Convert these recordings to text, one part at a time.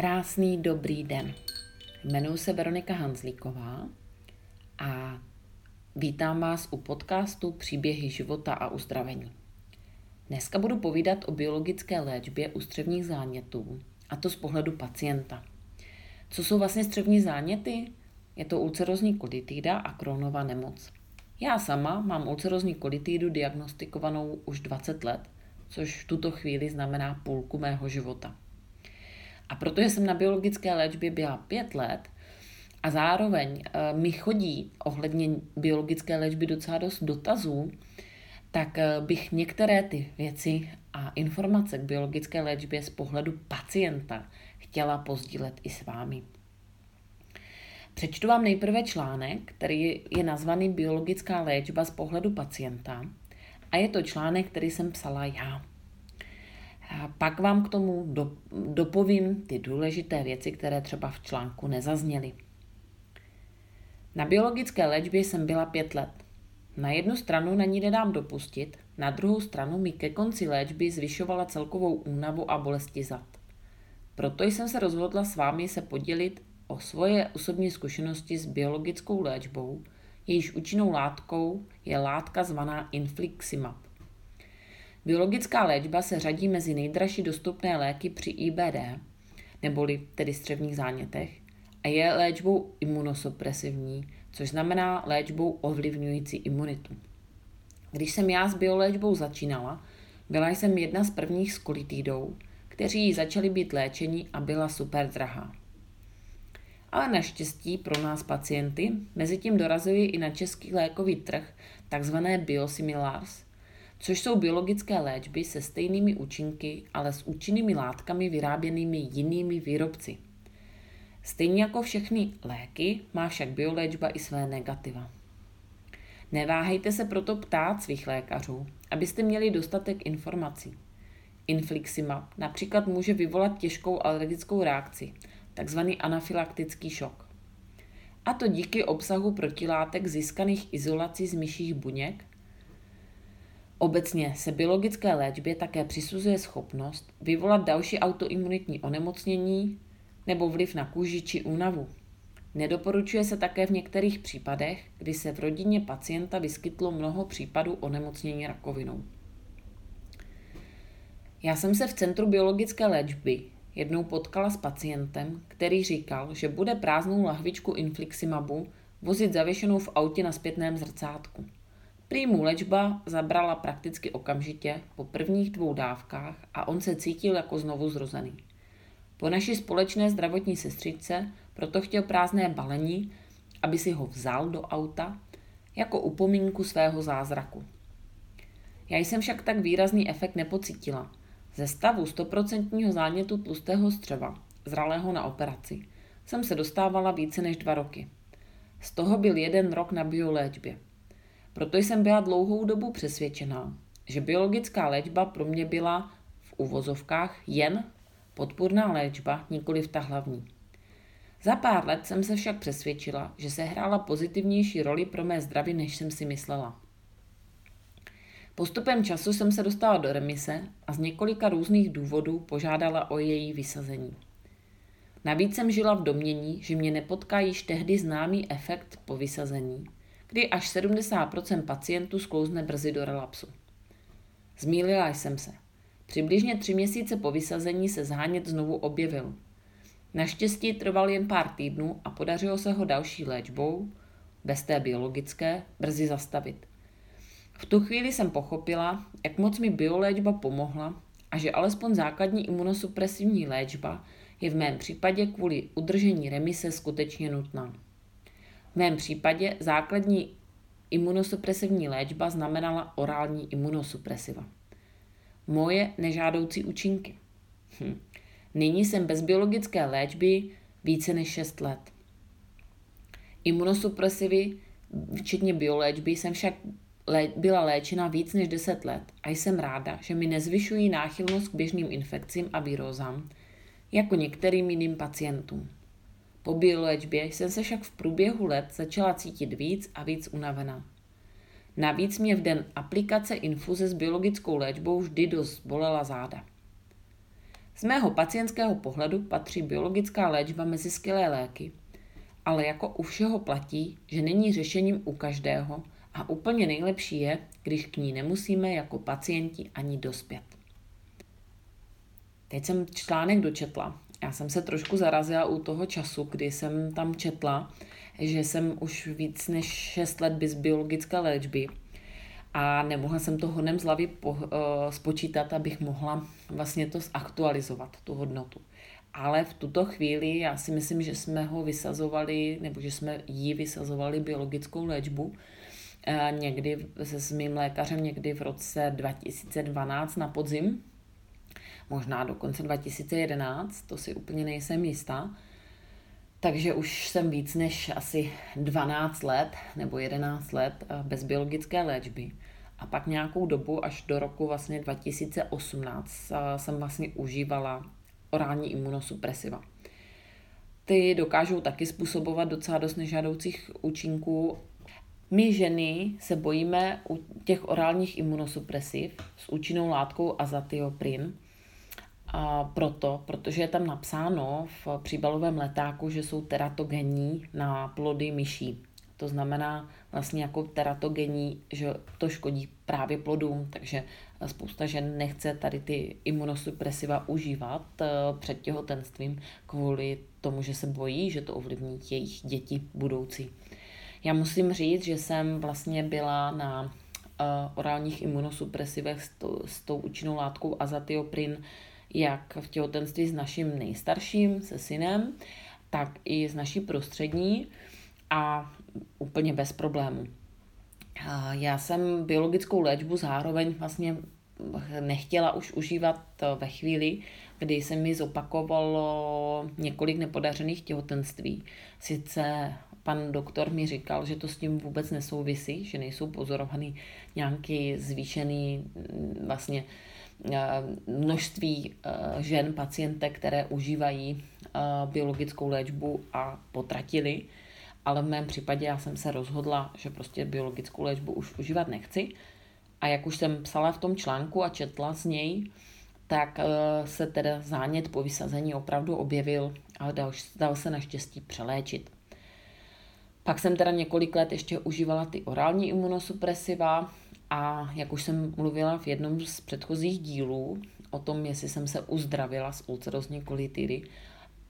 Krásný dobrý den. Jmenuji se Veronika Hanzlíková a vítám vás u podcastu Příběhy života a uzdravení. Dneska budu povídat o biologické léčbě ústřevních zánětů, a to z pohledu pacienta. Co jsou vlastně střevní záněty? Je to ulcerozní kolitída a Crohnova nemoc. Já sama mám ulcerozní kolitídu diagnostikovanou už 20 let, což v tuto chvíli znamená půlku mého života. A protože jsem na biologické léčbě byla pět let a zároveň eh, mi chodí ohledně biologické léčby docela dost dotazů, tak eh, bych některé ty věci a informace k biologické léčbě z pohledu pacienta chtěla pozdílet i s vámi. Přečtu vám nejprve článek, který je nazvaný Biologická léčba z pohledu pacienta. A je to článek, který jsem psala já. A pak vám k tomu do, dopovím ty důležité věci, které třeba v článku nezazněly. Na biologické léčbě jsem byla pět let. Na jednu stranu na ní nedám dopustit, na druhou stranu mi ke konci léčby zvyšovala celkovou únavu a bolesti zad. Proto jsem se rozhodla s vámi se podělit o svoje osobní zkušenosti s biologickou léčbou, jejíž účinnou látkou je látka zvaná infliximab. Biologická léčba se řadí mezi nejdražší dostupné léky při IBD, neboli tedy střevních zánětech, a je léčbou imunosupresivní, což znamená léčbou ovlivňující imunitu. Když jsem já s bioléčbou začínala, byla jsem jedna z prvních s kolitidou, kteří začali být léčení a byla super drahá. Ale naštěstí pro nás pacienty mezi tím dorazují i na český lékový trh takzvané biosimilars, což jsou biologické léčby se stejnými účinky, ale s účinnými látkami vyráběnými jinými výrobci. Stejně jako všechny léky má však bioléčba i své negativa. Neváhejte se proto ptát svých lékařů, abyste měli dostatek informací. Infliximab například může vyvolat těžkou alergickou reakci, takzvaný anafylaktický šok. A to díky obsahu protilátek získaných izolací z myších buněk. Obecně se biologické léčbě také přisuzuje schopnost vyvolat další autoimunitní onemocnění nebo vliv na kůži či únavu. Nedoporučuje se také v některých případech, kdy se v rodině pacienta vyskytlo mnoho případů onemocnění rakovinou. Já jsem se v Centru biologické léčby jednou potkala s pacientem, který říkal, že bude prázdnou lahvičku infliximabu vozit zavěšenou v autě na zpětném zrcátku. Prý mu léčba zabrala prakticky okamžitě po prvních dvou dávkách a on se cítil jako znovu zrozený. Po naší společné zdravotní sestřičce proto chtěl prázdné balení, aby si ho vzal do auta jako upomínku svého zázraku. Já jsem však tak výrazný efekt nepocítila. Ze stavu stoprocentního zánětu tlustého střeva, zralého na operaci, jsem se dostávala více než dva roky. Z toho byl jeden rok na bioléčbě. Proto jsem byla dlouhou dobu přesvědčená, že biologická léčba pro mě byla v uvozovkách jen podpůrná léčba, nikoli ta hlavní. Za pár let jsem se však přesvědčila, že se hrála pozitivnější roli pro mé zdraví, než jsem si myslela. Postupem času jsem se dostala do remise a z několika různých důvodů požádala o její vysazení. Navíc jsem žila v domění, že mě nepotká již tehdy známý efekt po vysazení, kdy až 70% pacientů sklouzne brzy do relapsu. Zmílila jsem se. Přibližně tři měsíce po vysazení se zánět znovu objevil. Naštěstí trval jen pár týdnů a podařilo se ho další léčbou, bez té biologické, brzy zastavit. V tu chvíli jsem pochopila, jak moc mi bioléčba pomohla a že alespoň základní imunosupresivní léčba je v mém případě kvůli udržení remise skutečně nutná. V mém případě základní imunosupresivní léčba znamenala orální imunosupresiva. Moje nežádoucí účinky. Hm. Nyní jsem bez biologické léčby více než 6 let. Imunosupresivy, včetně bioléčby, jsem však byla léčena víc než 10 let a jsem ráda, že mi nezvyšují náchylnost k běžným infekcím a výrozám, jako některým jiným pacientům. Po bioléčbě jsem se však v průběhu let začala cítit víc a víc unavená. Navíc mě v den aplikace infuze s biologickou léčbou vždy dost bolela záda. Z mého pacientského pohledu patří biologická léčba mezi skvělé léky, ale jako u všeho platí, že není řešením u každého a úplně nejlepší je, když k ní nemusíme jako pacienti ani dospět. Teď jsem článek dočetla. Já jsem se trošku zarazila u toho času, kdy jsem tam četla, že jsem už víc než 6 let bez biologické léčby a nemohla jsem to hodnem z hlavy po, uh, spočítat, abych mohla vlastně to zaktualizovat, tu hodnotu. Ale v tuto chvíli já si myslím, že jsme ho vysazovali, nebo že jsme jí vysazovali biologickou léčbu uh, někdy se s mým lékařem někdy v roce 2012 na podzim, možná do konce 2011, to si úplně nejsem jistá. Takže už jsem víc než asi 12 let nebo 11 let eh, bez biologické léčby. A pak nějakou dobu, až do roku vlastně 2018, eh, jsem vlastně užívala orální imunosupresiva. Ty dokážou taky způsobovat docela dost nežádoucích účinků. My ženy se bojíme u těch orálních imunosupresiv s účinnou látkou azatioprin, a proto, protože je tam napsáno v příbalovém letáku, že jsou teratogenní na plody myší. To znamená vlastně jako teratogenní, že to škodí právě plodům, takže spousta žen nechce tady ty imunosupresiva užívat eh, před těhotenstvím kvůli tomu, že se bojí, že to ovlivní jejich děti budoucí. Já musím říct, že jsem vlastně byla na uh, orálních imunosupresivech s, s tou účinnou látkou azatioprin jak v těhotenství s naším nejstarším, se synem, tak i s naší prostřední a úplně bez problému. Já jsem biologickou léčbu zároveň vlastně nechtěla už užívat ve chvíli, kdy se mi zopakovalo několik nepodařených těhotenství. Sice pan doktor mi říkal, že to s tím vůbec nesouvisí, že nejsou pozorovaný nějaký zvýšený vlastně Eh, množství eh, žen, pacientek, které užívají eh, biologickou léčbu a potratili, ale v mém případě já jsem se rozhodla, že prostě biologickou léčbu už užívat nechci. A jak už jsem psala v tom článku a četla z něj, tak se teda zánět po vysazení opravdu objevil a dal, dal se naštěstí přeléčit. Pak jsem teda několik let ještě užívala ty orální imunosupresiva, a jak už jsem mluvila v jednom z předchozích dílů o tom, jestli jsem se uzdravila z ulcerozní kolitidy,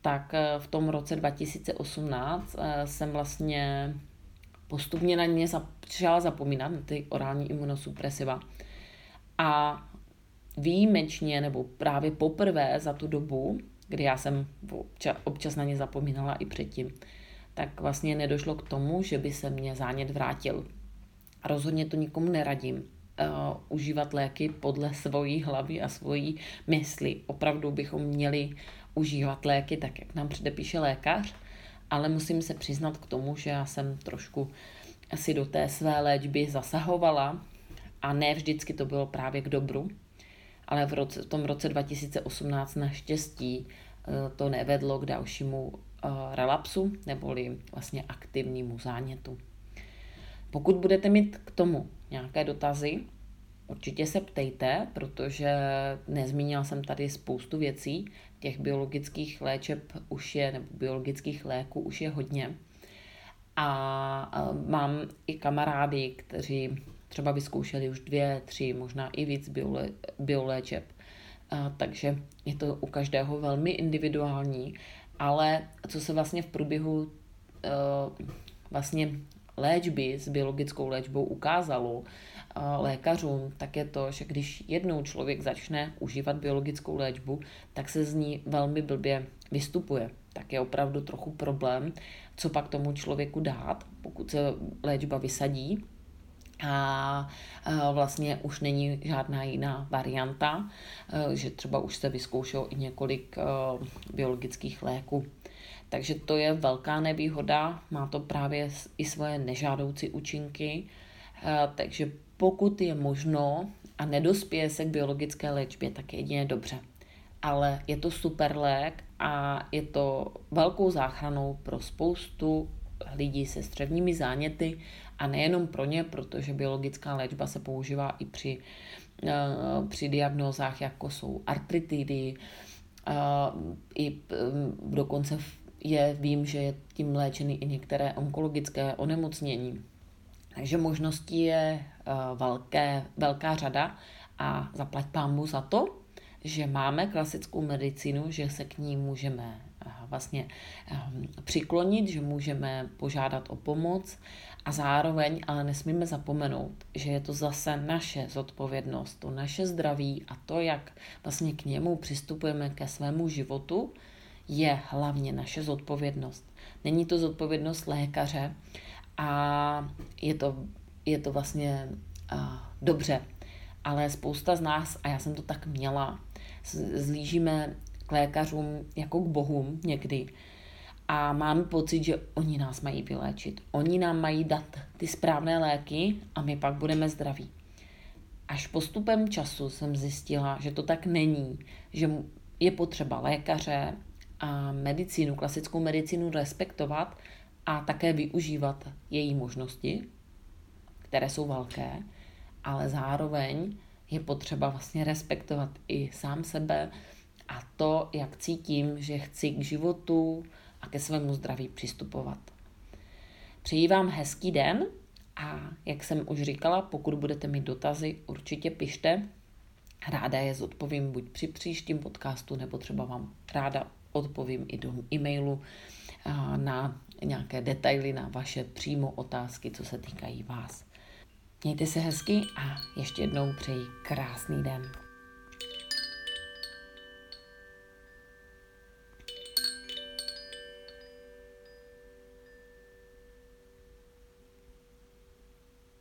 tak eh, v tom roce 2018 eh, jsem vlastně postupně na ně začala zapomínat, na ty orální imunosupresiva. A výjimečně, nebo právě poprvé za tu dobu, kdy já jsem občas na ně zapomínala i předtím, tak vlastně nedošlo k tomu, že by se mě zánět vrátil. A rozhodně to nikomu neradím. Uh, užívat léky podle svojí hlavy a svojí mysli. Opravdu bychom měli užívat léky tak, jak nám předepíše lékař, ale musím se přiznat k tomu, že já jsem trošku asi do té své léčby zasahovala a ne vždycky to bylo právě k dobru, ale v, roce, v tom roce 2018 naštěstí uh, to nevedlo k dalšímu uh, relapsu neboli vlastně aktivnímu zánětu. Pokud budete mít k tomu nějaké dotazy, určitě se ptejte, protože nezmínila jsem tady spoustu věcí. Těch biologických léčeb už je, nebo biologických léků už je hodně. A mám i kamarády, kteří třeba vyzkoušeli už dvě, tři, možná i víc biole, bioléčeb. A, takže je to u každého velmi individuální, ale co se vlastně v průběhu uh, vlastně léčby s biologickou léčbou ukázalo eh, lékařům, tak je to, že když jednou člověk začne užívat biologickou léčbu, tak se z ní velmi blbě vystupuje. Tak je opravdu trochu problém, co pak tomu člověku dát, pokud se léčba vysadí, a vlastně už není žádná jiná varianta, eh, že třeba už se vyzkoušelo i několik eh, biologických léků. Takže to je velká nevýhoda, má to právě i svoje nežádoucí účinky, eh, takže pokud je možno a nedospěje se k biologické léčbě, tak je jedině dobře. Ale je to super lék a je to velkou záchranou pro spoustu lidí se střevními záněty a nejenom pro ně, protože biologická léčba se používá i při, eh, při diagnózách, jako jsou artritidy, i dokonce je, vím, že je tím léčený i některé onkologické onemocnění. Takže možností je velké, velká řada a zaplať pámu za to, že máme klasickou medicínu, že se k ní můžeme vlastně ehm, přiklonit, že můžeme požádat o pomoc a zároveň ale nesmíme zapomenout, že je to zase naše zodpovědnost, to naše zdraví a to, jak vlastně k němu přistupujeme ke svému životu, je hlavně naše zodpovědnost. Není to zodpovědnost lékaře a je to, je to vlastně uh, dobře, ale spousta z nás, a já jsem to tak měla, zlížíme k lékařům jako k bohům někdy a máme pocit, že oni nás mají vyléčit. Oni nám mají dát ty správné léky a my pak budeme zdraví. Až postupem času jsem zjistila, že to tak není, že je potřeba lékaře a medicínu, klasickou medicínu respektovat a také využívat její možnosti, které jsou velké, ale zároveň je potřeba vlastně respektovat i sám sebe a to, jak cítím, že chci k životu a ke svému zdraví přistupovat. Přeji vám hezký den a jak jsem už říkala, pokud budete mít dotazy, určitě pište. Ráda je zodpovím buď při příštím podcastu, nebo třeba vám ráda odpovím i do e-mailu na nějaké detaily, na vaše přímo otázky, co se týkají vás. Mějte se hezky a ještě jednou přeji krásný den.